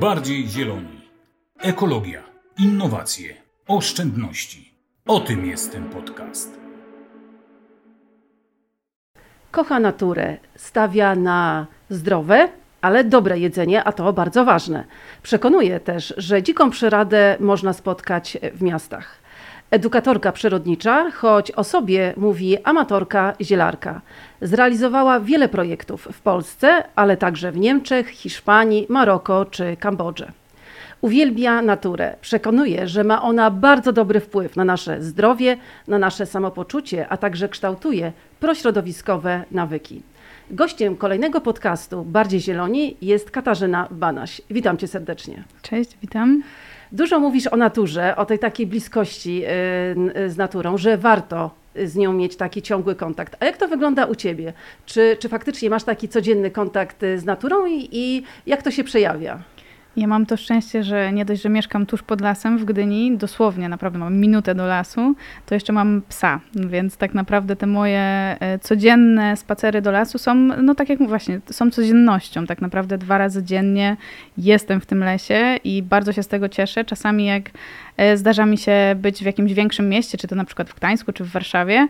Bardziej zieloni. Ekologia, innowacje, oszczędności. O tym jest ten podcast. Kocha naturę, stawia na zdrowe, ale dobre jedzenie, a to bardzo ważne. Przekonuje też, że dziką przyrodę można spotkać w miastach. Edukatorka przyrodnicza, choć o sobie mówi amatorka zielarka. Zrealizowała wiele projektów w Polsce, ale także w Niemczech, Hiszpanii, Maroko czy Kambodży. Uwielbia naturę. Przekonuje, że ma ona bardzo dobry wpływ na nasze zdrowie, na nasze samopoczucie, a także kształtuje prośrodowiskowe nawyki. Gościem kolejnego podcastu Bardziej Zieloni jest Katarzyna Banaś. Witam cię serdecznie. Cześć, witam. Dużo mówisz o naturze, o tej takiej bliskości y, y, z naturą, że warto z nią mieć taki ciągły kontakt. A jak to wygląda u Ciebie? Czy, czy faktycznie masz taki codzienny kontakt z naturą i, i jak to się przejawia? Ja mam to szczęście, że nie dość, że mieszkam tuż pod lasem w Gdyni, dosłownie naprawdę mam minutę do lasu, to jeszcze mam psa, więc tak naprawdę te moje e, codzienne spacery do lasu są, no tak jak właśnie, są codziennością. Tak naprawdę dwa razy dziennie jestem w tym lesie i bardzo się z tego cieszę. Czasami jak e, zdarza mi się być w jakimś większym mieście, czy to na przykład w Gdańsku, czy w Warszawie,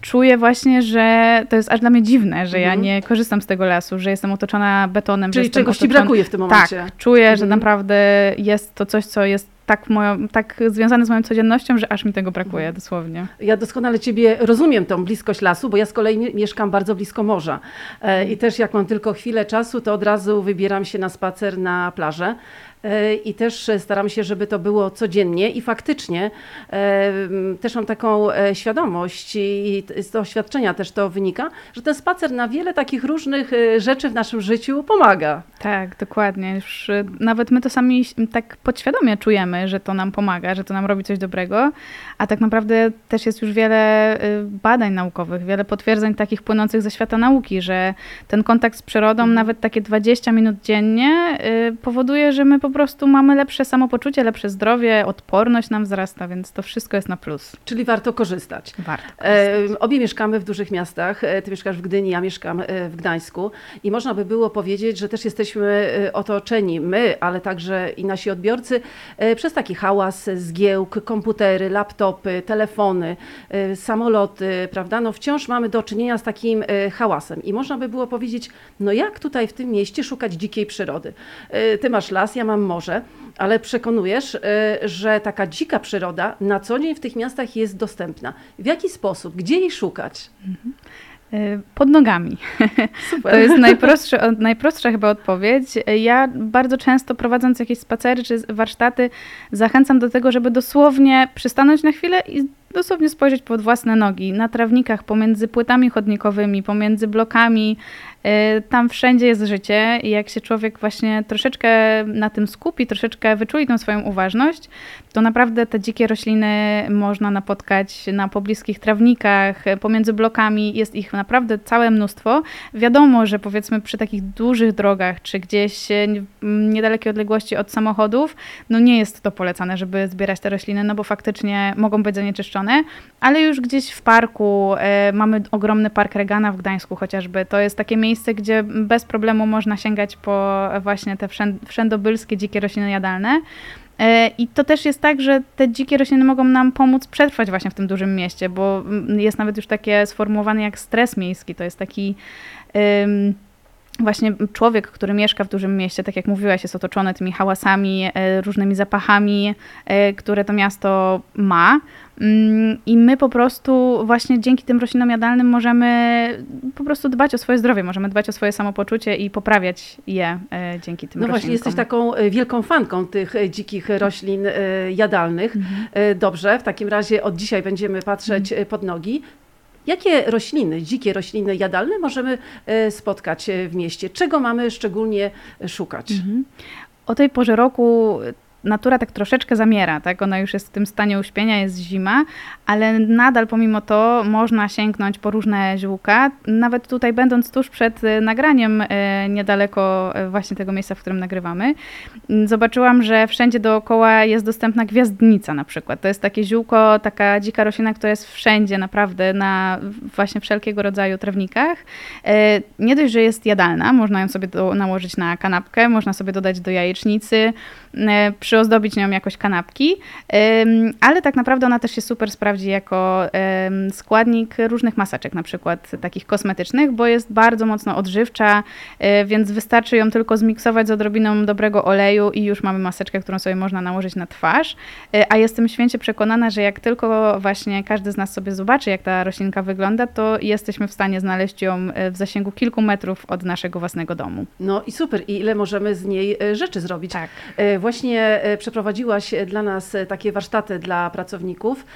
czuję właśnie, że to jest aż dla mnie dziwne, że mhm. ja nie korzystam z tego lasu, że jestem otoczona betonem. Czyli że czegoś otoczona... ci brakuje w tym momencie. Tak, czuję, mhm. że naprawdę jest to coś, co jest tak, moją, tak związane z moją codziennością, że aż mi tego brakuje mhm. dosłownie. Ja doskonale Ciebie rozumiem, tą bliskość lasu, bo ja z kolei mieszkam bardzo blisko morza. E, I też jak mam tylko chwilę czasu, to od razu wybieram się na spacer na plażę. E, i też staram się, żeby to było codziennie i faktycznie e, też mam taką e, świadomość i z doświadczenia też to wynika, że ten spacer na wiele takich różnych rzeczy w naszym życiu pomaga. Tak, dokładnie. Już nawet my to sami tak podświadomie czujemy, że to nam pomaga, że to nam robi coś dobrego, a tak naprawdę też jest już wiele badań naukowych, wiele potwierdzeń takich płynących ze świata nauki, że ten kontakt z przyrodą, mhm. nawet takie 20 minut dziennie powoduje, że my po prostu mamy lepsze samopoczucie, lepsze zdrowie, odporność nam wzrasta, więc to wszystko jest na plus. Czyli warto korzystać. Warto korzystać. E, obie mieszkamy w dużych miastach. E, ty mieszkasz w Gdyni, ja mieszkam e, w Gdańsku i można by było powiedzieć, że też jesteśmy otoczeni, my, ale także i nasi odbiorcy, przez taki hałas, zgiełk, komputery, laptopy, telefony, samoloty, prawda? No wciąż mamy do czynienia z takim hałasem i można by było powiedzieć, no jak tutaj w tym mieście szukać dzikiej przyrody? Ty masz las, ja mam morze, ale przekonujesz, y, że taka dzika przyroda na co dzień w tych miastach jest dostępna. W jaki sposób? Gdzie jej szukać? Mhm. Y, pod nogami. Super. To jest najprostsza, najprostsza chyba odpowiedź. Ja bardzo często prowadząc jakieś spacery czy warsztaty zachęcam do tego, żeby dosłownie przystanąć na chwilę i dosłownie spojrzeć pod własne nogi, na trawnikach, pomiędzy płytami chodnikowymi, pomiędzy blokami. Y, tam wszędzie jest życie i jak się człowiek właśnie troszeczkę na tym skupi, troszeczkę wyczuli tą swoją uważność, to naprawdę te dzikie rośliny można napotkać na pobliskich trawnikach, pomiędzy blokami. Jest ich naprawdę całe mnóstwo. Wiadomo, że powiedzmy przy takich dużych drogach, czy gdzieś niedalekiej odległości od samochodów, no nie jest to polecane, żeby zbierać te rośliny, no bo faktycznie mogą być zanieczyszczone ale już gdzieś w parku e, mamy ogromny park Regana w Gdańsku chociażby. To jest takie miejsce, gdzie bez problemu można sięgać po właśnie te wszędobylskie dzikie rośliny jadalne. E, I to też jest tak, że te dzikie rośliny mogą nam pomóc przetrwać właśnie w tym dużym mieście, bo jest nawet już takie sformułowane jak stres miejski. To jest taki właśnie człowiek, który mieszka w dużym mieście, tak jak mówiłaś, jest otoczony tymi hałasami, e, różnymi zapachami, e, które to miasto ma. Mm, I my po prostu właśnie dzięki tym roślinom jadalnym możemy po prostu dbać o swoje zdrowie, możemy dbać o swoje samopoczucie i poprawiać je e, dzięki tym No właśnie, jesteś taką wielką fanką tych dzikich roślin jadalnych. Mhm. Dobrze, w takim razie od dzisiaj będziemy patrzeć mhm. pod nogi. Jakie rośliny, dzikie rośliny jadalne możemy e, spotkać e, w mieście? Czego mamy szczególnie szukać? Mhm. O tej porze roku natura tak troszeczkę zamiera, tak? Ona już jest w tym stanie uśpienia, jest zima, ale nadal pomimo to można sięgnąć po różne ziółka. Nawet tutaj będąc tuż przed e, nagraniem, e, niedaleko e, właśnie tego miejsca, w którym nagrywamy, zobaczyłam, że wszędzie dookoła jest dostępna gwiazdnica na przykład. To jest takie ziółko, taka dzika roślina, która jest wszędzie naprawdę na właśnie wszelkiego rodzaju trawnikach. Nie dość, że jest jadalna, można ją sobie nałożyć na kanapkę, można sobie dodać do jajecznicy, przyozdobić nią jakoś kanapki, ale tak naprawdę ona też się super sprawdzi jako składnik różnych maseczek, na przykład takich kosmetycznych, bo jest bardzo mocno odżywcza, e, więc wystarczy ją tylko zmiksować z odrobiną dobrego oleju i już mamy maseczkę, którą sobie można nałożyć na twarz. E, a jestem święcie przekonana, że jak tylko właśnie każdy z nas sobie zobaczy, jak ta roślinka wygląda, to jesteśmy w stanie znaleźć ją e, w zasięgu kilku metrów od naszego własnego domu. No i super. I ile możemy z niej rzeczy zrobić? Tak. Właśnie przeprowadziłaś dla nas takie warsztaty dla pracowników.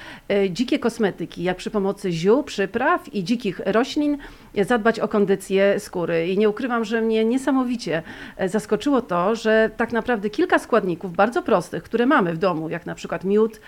Dzikie kosmetyki, jak przy pomocy ziół, przypraw i dzikich roślin zadbać o kondycję skóry. I nie ukrywam, że mnie niesamowicie zaskoczyło to, że tak naprawdę kilka składników bardzo prostych, które mamy w domu, jak na przykład miód,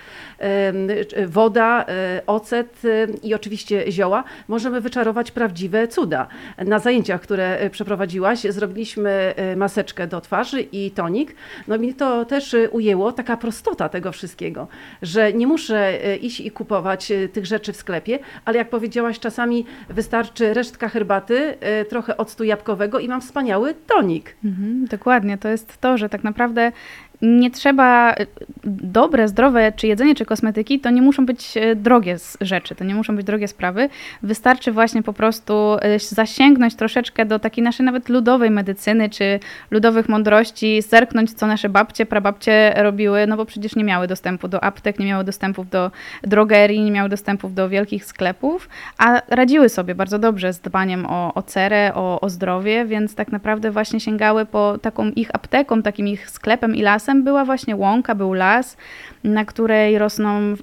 woda, e, ocet e, i oczywiście zioła, możemy wyczarować prawdziwe cuda. Na zajęciach, które przeprowadziłaś, zrobiliśmy e, maseczkę do twarzy i tonik. No mi to też ujęło, taka prostota tego wszystkiego, że nie muszę iść i kupować tych rzeczy w sklepie, ale jak powiedziałaś, czasami wystarczy resztka herbaty, trochę octu jabłkowego i mam wspaniały tonik. Mhm, dokładnie, to jest to, że tak naprawdę nie trzeba, y, dobre, zdrowe, czy jedzenie, czy kosmetyki, to nie muszą być y, drogie rzeczy, to nie muszą być drogie sprawy. Wystarczy właśnie po prostu y, zasięgnąć troszeczkę do takiej naszej nawet ludowej medycyny, czy ludowych mądrości, zerknąć, co nasze babcie, prababcie robiły, no bo przecież nie miały dostępu do aptek, nie miały dostępów do drogerii, nie miały dostępów do wielkich sklepów, a radziły sobie bardzo dobrze z dbaniem o, o cerę, o, o zdrowie, więc tak naprawdę właśnie sięgały po taką ich apteką, takim ich sklepem i lasem, lasem była właśnie łąka, był las, na której rosną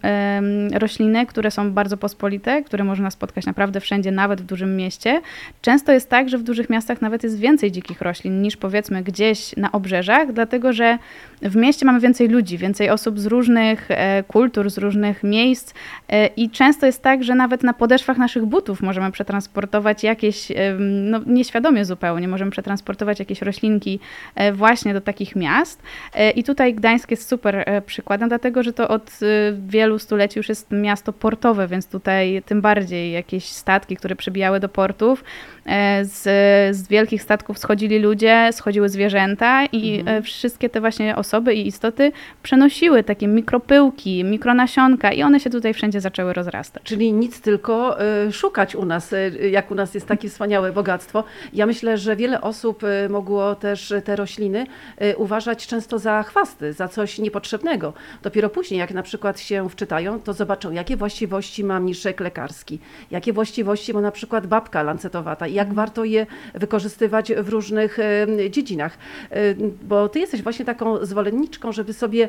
rośliny, które są bardzo pospolite, które można spotkać naprawdę wszędzie, nawet w dużym mieście. Często jest tak, że w dużych miastach nawet jest więcej dzikich roślin niż powiedzmy gdzieś na obrzeżach, dlatego że w mieście mamy więcej ludzi, więcej osób z różnych e, kultur, z różnych miejsc e, i często jest tak, że nawet na podeszwach naszych butów możemy przetransportować jakieś, no nieświadomie zupełnie, możemy przetransportować jakieś roślinki e, właśnie do takich miast. I tutaj Gdańsk jest super przykładem, dlatego że to od wielu stuleci już jest miasto portowe, więc tutaj tym bardziej jakieś statki, które przybijały do portów, z, z wielkich statków schodzili ludzie, schodziły zwierzęta i mhm. wszystkie te właśnie osoby i istoty przenosiły takie mikropyłki, mikronasionka i one się tutaj wszędzie zaczęły rozrastać. Czyli nic tylko y, szukać u nas, jak u nas jest takie wspaniałe bogactwo. Ja myślę, że wiele osób mogło też te rośliny uważać często za chwasty, za coś niepotrzebnego. Dopiero później, jak na przykład się wczytają, to zobaczą, jakie właściwości ma mniszek lekarski, jakie właściwości ma na przykład babka lancetowata jak warto je wykorzystywać w różnych dziedzinach. Bo ty jesteś właśnie taką zwolenniczką, żeby sobie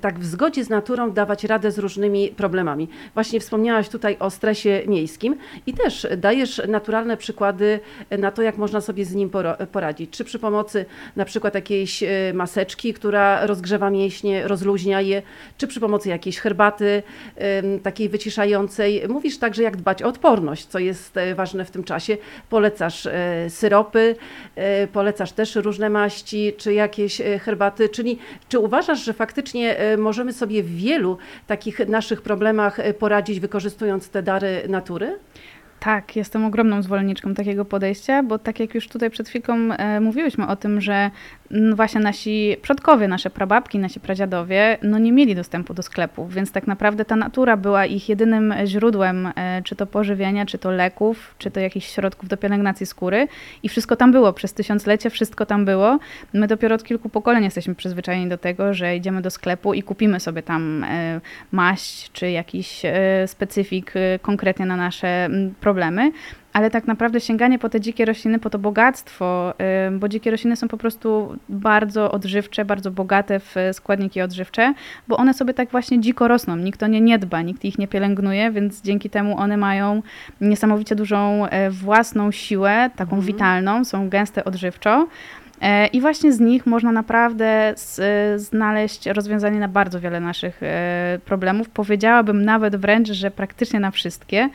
tak w zgodzie z naturą dawać radę z różnymi problemami. Właśnie wspomniałaś tutaj o stresie miejskim i też dajesz naturalne przykłady na to, jak można sobie z nim poradzić. Czy przy pomocy na przykład jakiejś y, maseczki, która rozgrzewa mięśnie, rozluźnia je, czy przy pomocy jakiejś herbaty takiej wyciszającej. Mówisz także, jak dbać o odporność, co jest e, ważne w tym czasie. Polecasz e, syropy, e, polecasz też różne maści, czy jakieś herbaty, czyli czy uważasz, że faktycznie e, możemy sobie w wielu takich naszych problemach e, poradzić, wykorzystując te dary natury? Tak, jestem ogromną zwolenniczką takiego podejścia, bo tak jak już tutaj przed chwilką e, mówiłyśmy o tym, że no właśnie nasi przodkowie, nasze prababki, nasi pradziadowie, no nie mieli dostępu do sklepów, więc tak naprawdę ta natura była ich jedynym źródłem, e, czy to pożywienia, czy to leków, czy to jakichś środków do pielęgnacji skóry i wszystko tam było, przez tysiąclecie wszystko tam było. My dopiero od kilku pokoleń jesteśmy przyzwyczajeni do tego, że idziemy do sklepu i kupimy sobie tam e, maść, czy jakiś specyfik konkretnie na nasze problemy, ale tak naprawdę sięganie po te dzikie rośliny, po to bogactwo, bo dzikie rośliny są po prostu bardzo odżywcze, bardzo bogate w składniki odżywcze, bo one sobie tak właśnie dziko rosną, nikt o nie nie dba, nikt ich nie pielęgnuje, więc dzięki temu one mają niesamowicie dużą e, własną siłę, taką mhm. witalną, są gęste odżywczo. E, I właśnie z nich można naprawdę znaleźć rozwiązanie na bardzo wiele naszych e, problemów. Powiedziałabym nawet wręcz, że praktycznie na wszystkie.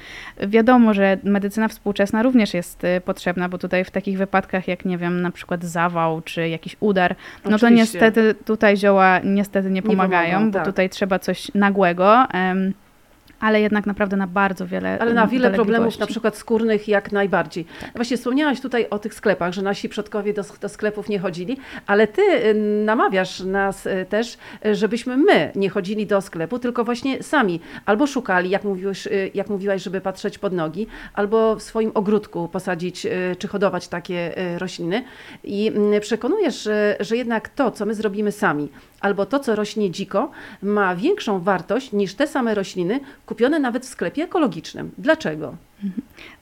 Wiadomo, że medycyna współczesna również jest e, potrzebna, bo tutaj w takich wypadkach jak, nie wiem, na przykład zawał czy jakiś udar, no to niestety tutaj zioła niestety nie pomagają, nie pomogą, bo tak. tutaj trzeba coś nagłego ale jednak naprawdę na bardzo wiele Ale na wiele problemów, na przykład skórnych, jak najbardziej. Tak. Właśnie wspomniałaś tutaj o tych sklepach, że nasi przodkowie do, do sklepów nie chodzili, ale ty y, namawiasz nas y, też, y, żebyśmy my nie chodzili do sklepu, tylko właśnie sami albo szukali, jak mówiłeś, jak mówiłaś, żeby patrzeć pod nogi, albo w swoim ogródku posadzić czy hodować takie rośliny. I mm, przekonujesz, że, że jednak to, co my zrobimy sami, albo to, co rośnie dziko, ma większą wartość niż te same rośliny kupione nawet w sklepie ekologicznym. Dlaczego?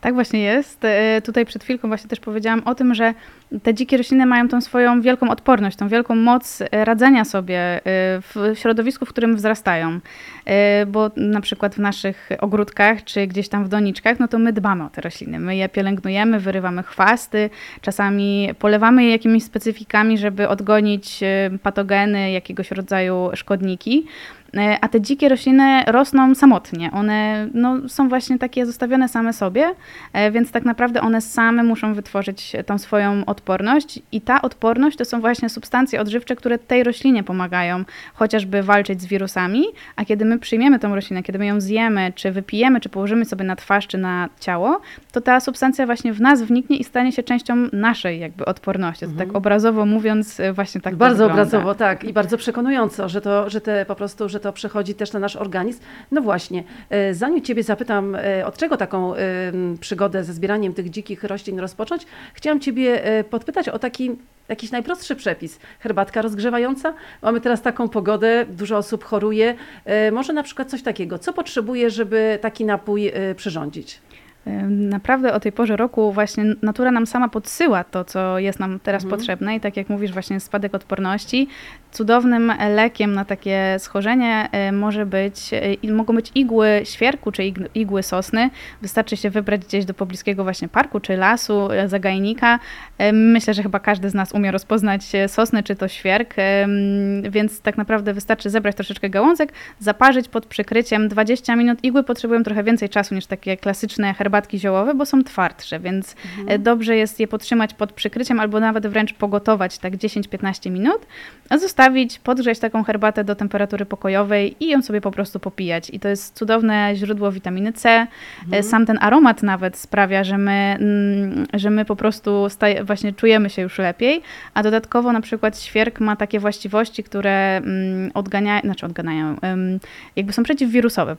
Tak właśnie jest. E, tutaj przed chwilką właśnie też powiedziałam o tym, że te dzikie rośliny mają tą swoją wielką odporność, tą wielką moc e, radzenia sobie e, w środowisku, w którym wzrastają. Bo na przykład w naszych ogródkach czy gdzieś tam w doniczkach, no to my dbamy o te rośliny. My je pielęgnujemy, wyrywamy chwasty, czasami polewamy je jakimiś specyfikami, żeby odgonić patogeny, jakiegoś rodzaju szkodniki. E, a te dzikie rośliny rosną samotnie. One no, są właśnie takie zostawione same sobie, e, więc tak naprawdę one same muszą wytworzyć tą swoją odporność i ta odporność to są właśnie substancje odżywcze, które tej roślinie pomagają chociażby walczyć z wirusami, a kiedy my przyjmiemy tą roślinę, kiedy my ją zjemy, czy wypijemy, czy położymy sobie na twarz, czy na ciało, to ta substancja właśnie w nas wniknie i stanie się częścią naszej jakby odporności. Tak mhm. Tak obrazowo mówiąc e, właśnie tak Bardzo obrazowo, tak i bardzo przekonująco, że to, że te po prostu, że to przechodzi też na nasz organizm. No właśnie, e, zanim Ciebie zapytam, e, od czego taką e, przygodę ze zbieraniem tych dzikich roślin rozpocząć, chciałam Ciebie podpytać o taki jakiś najprostszy przepis. Herbatka rozgrzewająca. Mamy teraz taką pogodę, dużo osób choruje. Może na przykład coś takiego. Co potrzebuje, żeby taki napój przyrządzić? Naprawdę o tej porze roku właśnie natura nam sama podsyła to, co jest nam teraz mhm. potrzebne i tak jak mówisz, właśnie spadek odporności. Cudownym lekiem na takie schorzenie e, może być, e, mogą być igły świerku czy igły sosny. Wystarczy się wybrać gdzieś do pobliskiego właśnie parku czy lasu, e, zagajnika. Myślę, że chyba każdy z nas umie rozpoznać sosnę czy to świerk, więc tak naprawdę wystarczy zebrać troszeczkę gałązek, zaparzyć pod przykryciem 20 minut. Igły potrzebują trochę więcej czasu niż takie klasyczne herbatki ziołowe, bo są twardsze, więc mhm. Dobrze jest je podtrzymać pod przykryciem albo nawet wręcz pogotować tak 10-15 minut, a zostawić, podgrzeć taką herbatę do temperatury pokojowej i ją sobie po prostu popijać. I to jest cudowne źródło witaminy C. E, mhm. Sam ten aromat nawet sprawia, że my, mm, że my po prostu staje, właśnie czujemy się już lepiej, a dodatkowo na przykład świerk ma takie właściwości, które mm, odganiają, znaczy odganiają, jakby są przeciwwirusowe,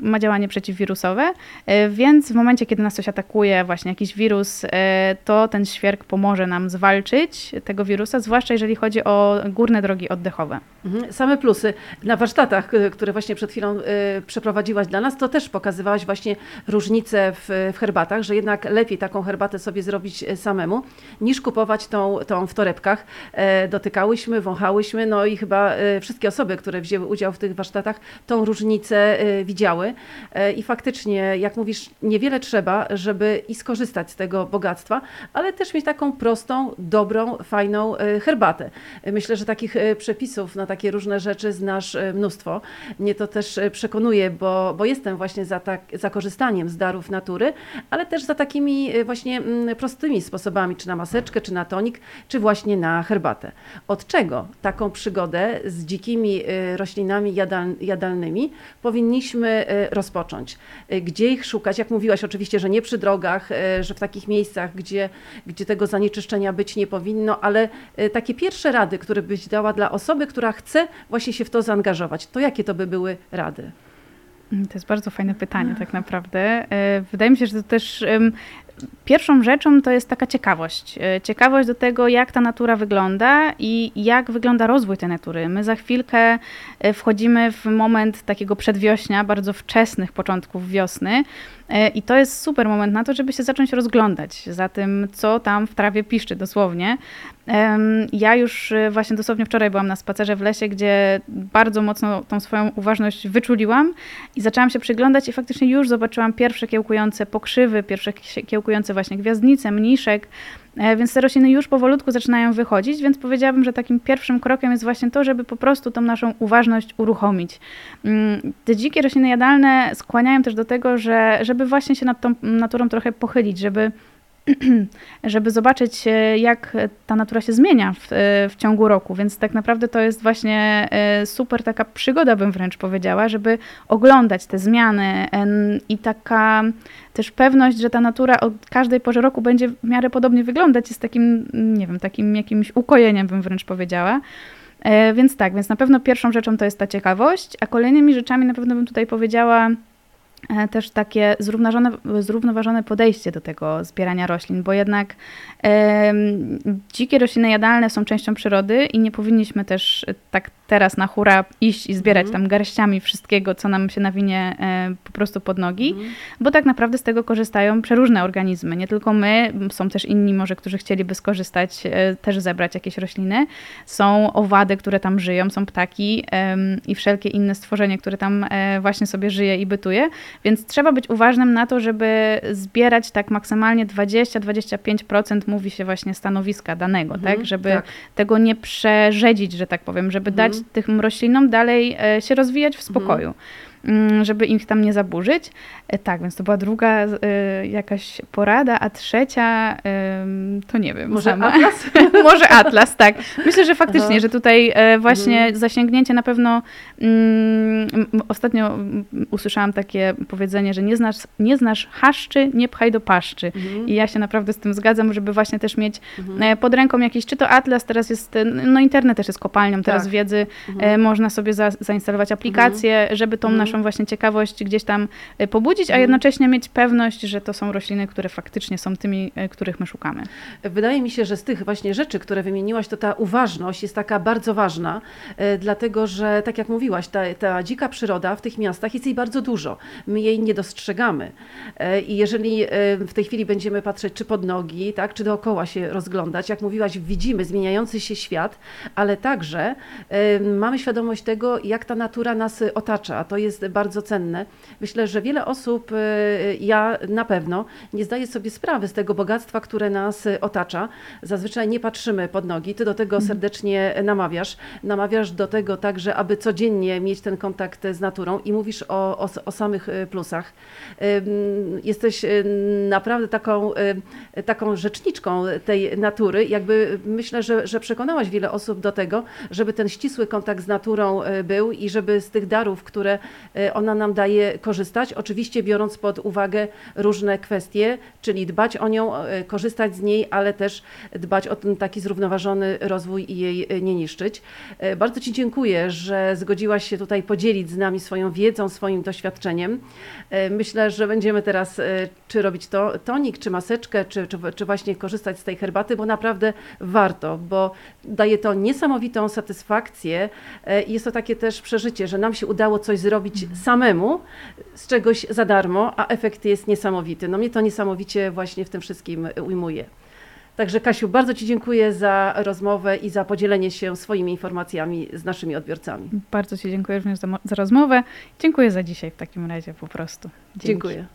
ma działanie przeciwwirusowe, e, więc w momencie kiedy nas coś atakuje, właśnie jakiś wirus, e, to ten świerk pomoże nam zwalczyć tego wirusa, zwłaszcza jeżeli chodzi o górne drogi oddechowe. Mhm. Same plusy. Na warsztatach, które właśnie przed chwilą e, przeprowadziłaś dla nas, to też pokazywałaś właśnie różnice w, w herbatach, że jednak lepiej taką herbatę sobie zrobić e, samemu, niż kupować tą, tą w torebkach. Dotykałyśmy, wąchałyśmy, no i chyba wszystkie osoby, które wzięły udział w tych warsztatach, tą różnicę widziały. I faktycznie, jak mówisz, niewiele trzeba, żeby i skorzystać z tego bogactwa, ale też mieć taką prostą, dobrą, fajną e, herbatę. Myślę, że takich e, przepisów na takie różne rzeczy znasz e, mnóstwo. Mnie to też przekonuje, bo, bo jestem właśnie za, tak, za korzystaniem z darów natury, ale też za takimi właśnie mm, prostymi sposobami, czy na maseczkę, czy na tonik, czy właśnie na herbatę. Od czego taką przygodę z dzikimi roślinami jadalnymi powinniśmy rozpocząć? Gdzie ich szukać? Jak mówiłaś oczywiście, że nie przy drogach, e, że w takich miejscach, gdzie, gdzie tego zanieczyszczenia być nie powinno, ale e, takie pierwsze rady, które byś dała dla osoby, która chce właśnie się w to zaangażować, to jakie to by były rady? To jest bardzo fajne pytanie, tak naprawdę. E, wydaje mi się, że to też Pierwszą rzeczą to jest taka ciekawość. E, ciekawość do tego, jak ta natura wygląda i jak wygląda rozwój tej natury. My za chwilkę e, wchodzimy w moment takiego przedwiośnia, bardzo wczesnych początków wiosny. E, I to jest super moment na to, żeby się zacząć rozglądać za tym, co tam w trawie piszczy dosłownie. Ja już właśnie dosłownie wczoraj byłam na spacerze w lesie, gdzie bardzo mocno tą swoją uważność wyczuliłam i zaczęłam się przyglądać i faktycznie już zobaczyłam pierwsze kiełkujące pokrzywy, pierwsze kiełkujące właśnie gwiazdnice, mniszek. E, więc te rośliny już powolutku zaczynają wychodzić, więc powiedziałabym, że takim pierwszym krokiem jest właśnie to, żeby po prostu tą naszą uważność uruchomić. Mm, te dzikie rośliny jadalne skłaniają też do tego, że żeby właśnie się nad tą naturą trochę pochylić, żeby żeby zobaczyć, e, jak ta natura się zmienia w, e, w, ciągu roku. Więc tak naprawdę to jest właśnie e, super taka przygoda, bym wręcz powiedziała, żeby oglądać te zmiany i taka też pewność, że ta natura o każdej porze roku będzie w miarę podobnie wyglądać, jest takim, nie wiem, takim jakimś ukojeniem, bym wręcz powiedziała. Więc tak, więc na pewno pierwszą rzeczą to jest ta ciekawość, a kolejnymi rzeczami na pewno bym tutaj powiedziała też takie zrównoważone, zrównoważone podejście do tego zbierania roślin, bo jednak e, dzikie rośliny jadalne są częścią przyrody i nie powinniśmy też tak teraz na hura iść i zbierać mm. tam garściami wszystkiego, co nam się nawinie e, po prostu pod nogi, mm. bo tak naprawdę z tego korzystają przeróżne organizmy. Nie tylko my, są też inni może, którzy chcieliby skorzystać, e, też zebrać jakieś rośliny. Są owady, które tam żyją, są ptaki e, i wszelkie inne stworzenie, które tam e, właśnie sobie żyje i bytuje, więc trzeba być uważnym na to, żeby zbierać tak maksymalnie 20-25% mówi się właśnie stanowiska danego, mm. tak? Żeby tak. tego nie przerzedzić, że tak powiem, żeby dać tym roślinom dalej e, się rozwijać w spokoju. Mm, żeby ich tam nie zaburzyć. E, tak, więc to była druga y, jakaś porada, a trzecia to nie wiem. Może sama. Atlas? Może Atlas, tak. Myślę, że faktycznie, Aha. że tutaj właśnie mhm. zasięgnięcie na pewno mm, ostatnio usłyszałam takie powiedzenie, że nie znasz, nie znasz haszczy, nie pchaj do paszczy. Mhm. I ja się naprawdę z tym zgadzam, żeby właśnie też mieć mhm. pod ręką jakiś, czy to Atlas, teraz jest, no internet też jest kopalnią teraz tak. wiedzy, mhm. można sobie za, zainstalować aplikację, mhm. żeby tą naszą naszą właśnie ciekawość gdzieś tam e, pobudzić, a mhm. jednocześnie mieć pewność, że to są rośliny, które faktycznie są tymi, e, których my szukamy. Wydaje mi się, że z tych właśnie rzeczy, które wymieniłaś, to ta uważność jest taka bardzo ważna, e, dlatego że tak jak mówiłaś, ta, ta dzika przyroda w tych miastach jest jej bardzo dużo. My jej nie dostrzegamy. I jeżeli w tej chwili będziemy patrzeć czy pod nogi, tak, czy dookoła się rozglądać, jak mówiłaś, widzimy zmieniający się świat, ale także mamy świadomość tego, jak ta natura nas otacza. To jest bardzo cenne. Myślę, że wiele osób, y, ja na pewno, nie zdaje sobie sprawy z tego bogactwa, które nas otacza. Zazwyczaj nie patrzymy pod nogi. Ty do tego mhm. serdecznie namawiasz. Namawiasz do tego także, aby codziennie mieć ten kontakt z naturą i mówisz o, o, o samych y, plusach. Jesteś y, naprawdę taką, taką rzeczniczką tej natury. Jakby myślę, że, że przekonałaś wiele osób do tego, żeby ten ścisły kontakt z naturą był i żeby z tych darów, które ona nam daje korzystać, oczywiście biorąc pod uwagę różne kwestie, czyli dbać o nią, e, korzystać z niej, ale też dbać o ten taki zrównoważony rozwój i jej e, nie niszczyć. Bardzo Ci dziękuję, że zgodziłaś się tutaj podzielić z nami swoją wiedzą, swoim doświadczeniem. Myślę, że będziemy teraz czy robić to tonik, czy maseczkę, czy, czy, czy właśnie korzystać z tej herbaty, bo naprawdę warto, bo daje to niesamowitą satysfakcję i jest to takie też przeżycie, że nam się udało coś zrobić samemu z czegoś za darmo, a efekt jest niesamowity. No mnie to niesamowicie właśnie w tym wszystkim ujmuje. Także Kasiu, bardzo Ci dziękuję za rozmowę i za podzielenie się swoimi informacjami z naszymi odbiorcami. Bardzo Ci dziękuję również za, za rozmowę. Dziękuję za dzisiaj w takim razie po prostu. Dzięki. Dziękuję.